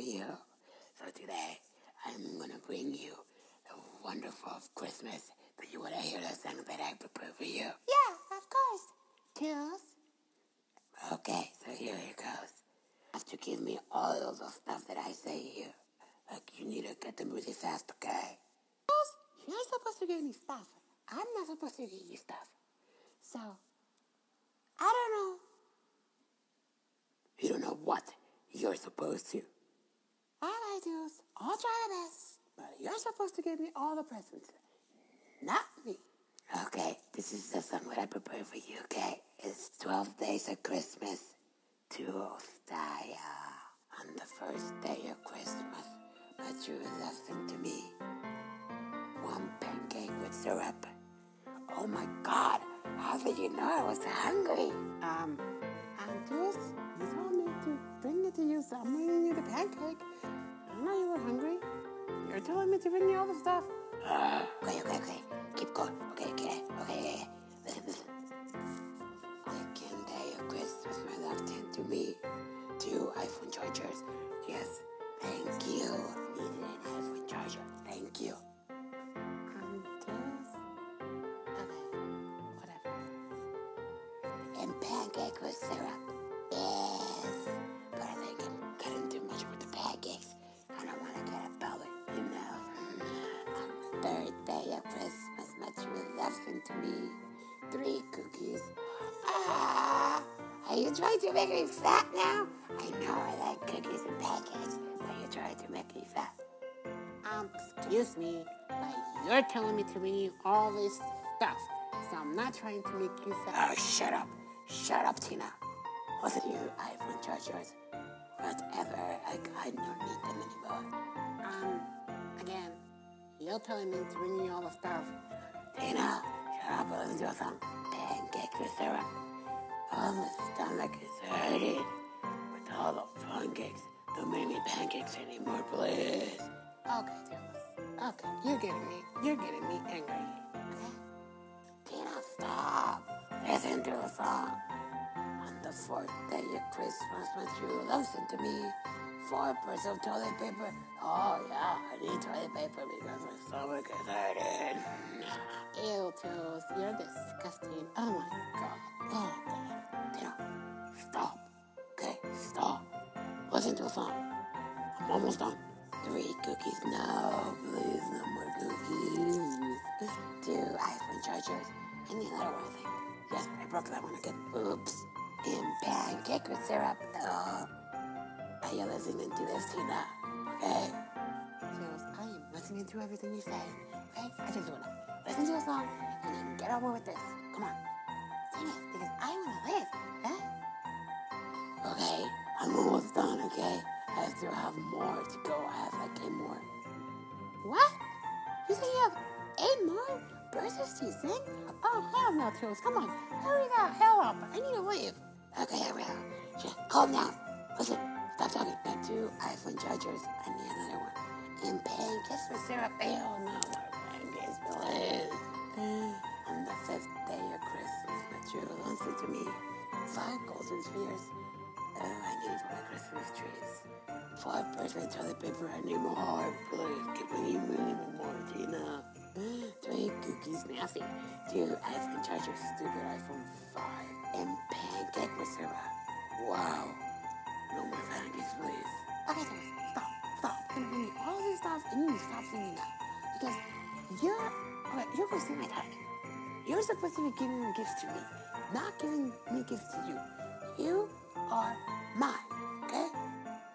you. So today, I'm gonna bring you the wonderful Christmas. Do you wanna hear the song that I prepared for you? Yeah, of course. Toodles. Okay, so here it goes. You have to give me all of the stuff that I say here. Like, you need to get them really fast, okay? Toodles, you're supposed to give me stuff. I'm not supposed to give you stuff. So, I don't know. You don't know what you're supposed to. I'll try my best, but you're supposed to give me all the presents, not me. Okay, this is the song that I prepared for you, okay? It's 12 days of Christmas to style. On the first day of Christmas, my true love sent to me one pancake with syrup. Oh my god, how did you know I was hungry? Um, and Toodles, you told me to bring it to you, so I'm bringing you the pancake. I know you were hungry. You're telling me to bring you all the stuff. Uh, okay, okay, okay. Keep going. Okay, okay, okay, okay. Listen, listen. Second day of Christmas, my love sent to me two iPhone chargers. Yes, thank you. Needed an iPhone charger. Thank you. Um, Toodles? Okay, whatever. And pancake with syrup. Of Christmas, my true love sent to me three cookies. Ah! Are you trying to make me fat now? I know I like cookies and pancakes, but you're trying to make me fat. Um, excuse me, but you're telling me to bring you all this stuff, so I'm not trying to make you fat. Oh, shut up. Shut up, Tina. Listen, you iPhone chargers. Whatever. I, I don't need them anymore. Um, again, you're telling me to bring you all the stuff. Tina, shut up and a song. Pancake with syrup. Oh, my stomach is hurting. With all the pancakes. Don't make me pancakes anymore, please. Okay, Toodles. Okay, you're getting me. You're getting me angry. Okay? Tina, stop. Listen to a song. On the fourth day of Christmas, my true love sent to me four pairs of toilet paper. Oh, yeah, I need toilet paper because my stomach is hurting. Ew, Toodles, you're disgusting. Oh my god. Oh, God. Stop. Okay, stop. Listen to a song. I'm almost done. Three cookies. No, please, no more cookies. Two iPhone chargers. I need another one, I think. Yes, I broke that one again. Oops. And pancake with syrup. Oh. Are you listening to this, Tina? Okay? Toodles, I am listening to everything you say. Okay? I just wanna listen to a song and then get over with this. Come on. Sing it, because I wanna live. Huh? Okay, I'm almost done, okay? I still have more to go. I have like eight more. What? You say you have eight more verses to sing? Oh, hell no, Toodles. Come on. Hurry the hell up. I need to leave. Okay, I will. Just calm down. Listen, stop talking. Got two iPhone chargers. I need another one. And pancakes with syrup. Hell no, more pancakes, please. On the fifth day of Christmas, my true love sent to me five golden spheres. Oh, I need for my Christmas trees. Five percent toilet paper. I need more. Please, give me more, Tina. Three cookies, nasty. Two iPhone chargers, stupid iPhone 5. And pancake with syrup. Wow. You need to stop singing now. Because you're, you're wasting my time. You're supposed to be giving gifts to me, not giving me gifts to you. You are mine, okay?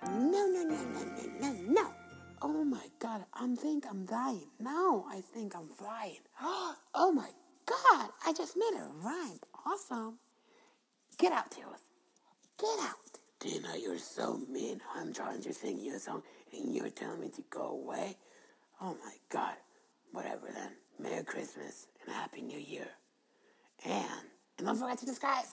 No, no, no, no, no, no, no. Oh my God, I think I'm dying. Now I think I'm flying. Oh my God, I just made a rhyme. Awesome. Get out, Toodles. Get out. Tina, you're so mean. I'm trying to sing you a song and you're telling me to go away? Oh my god. Whatever then. Merry Christmas and Happy New Year. And, and don't forget to subscribe.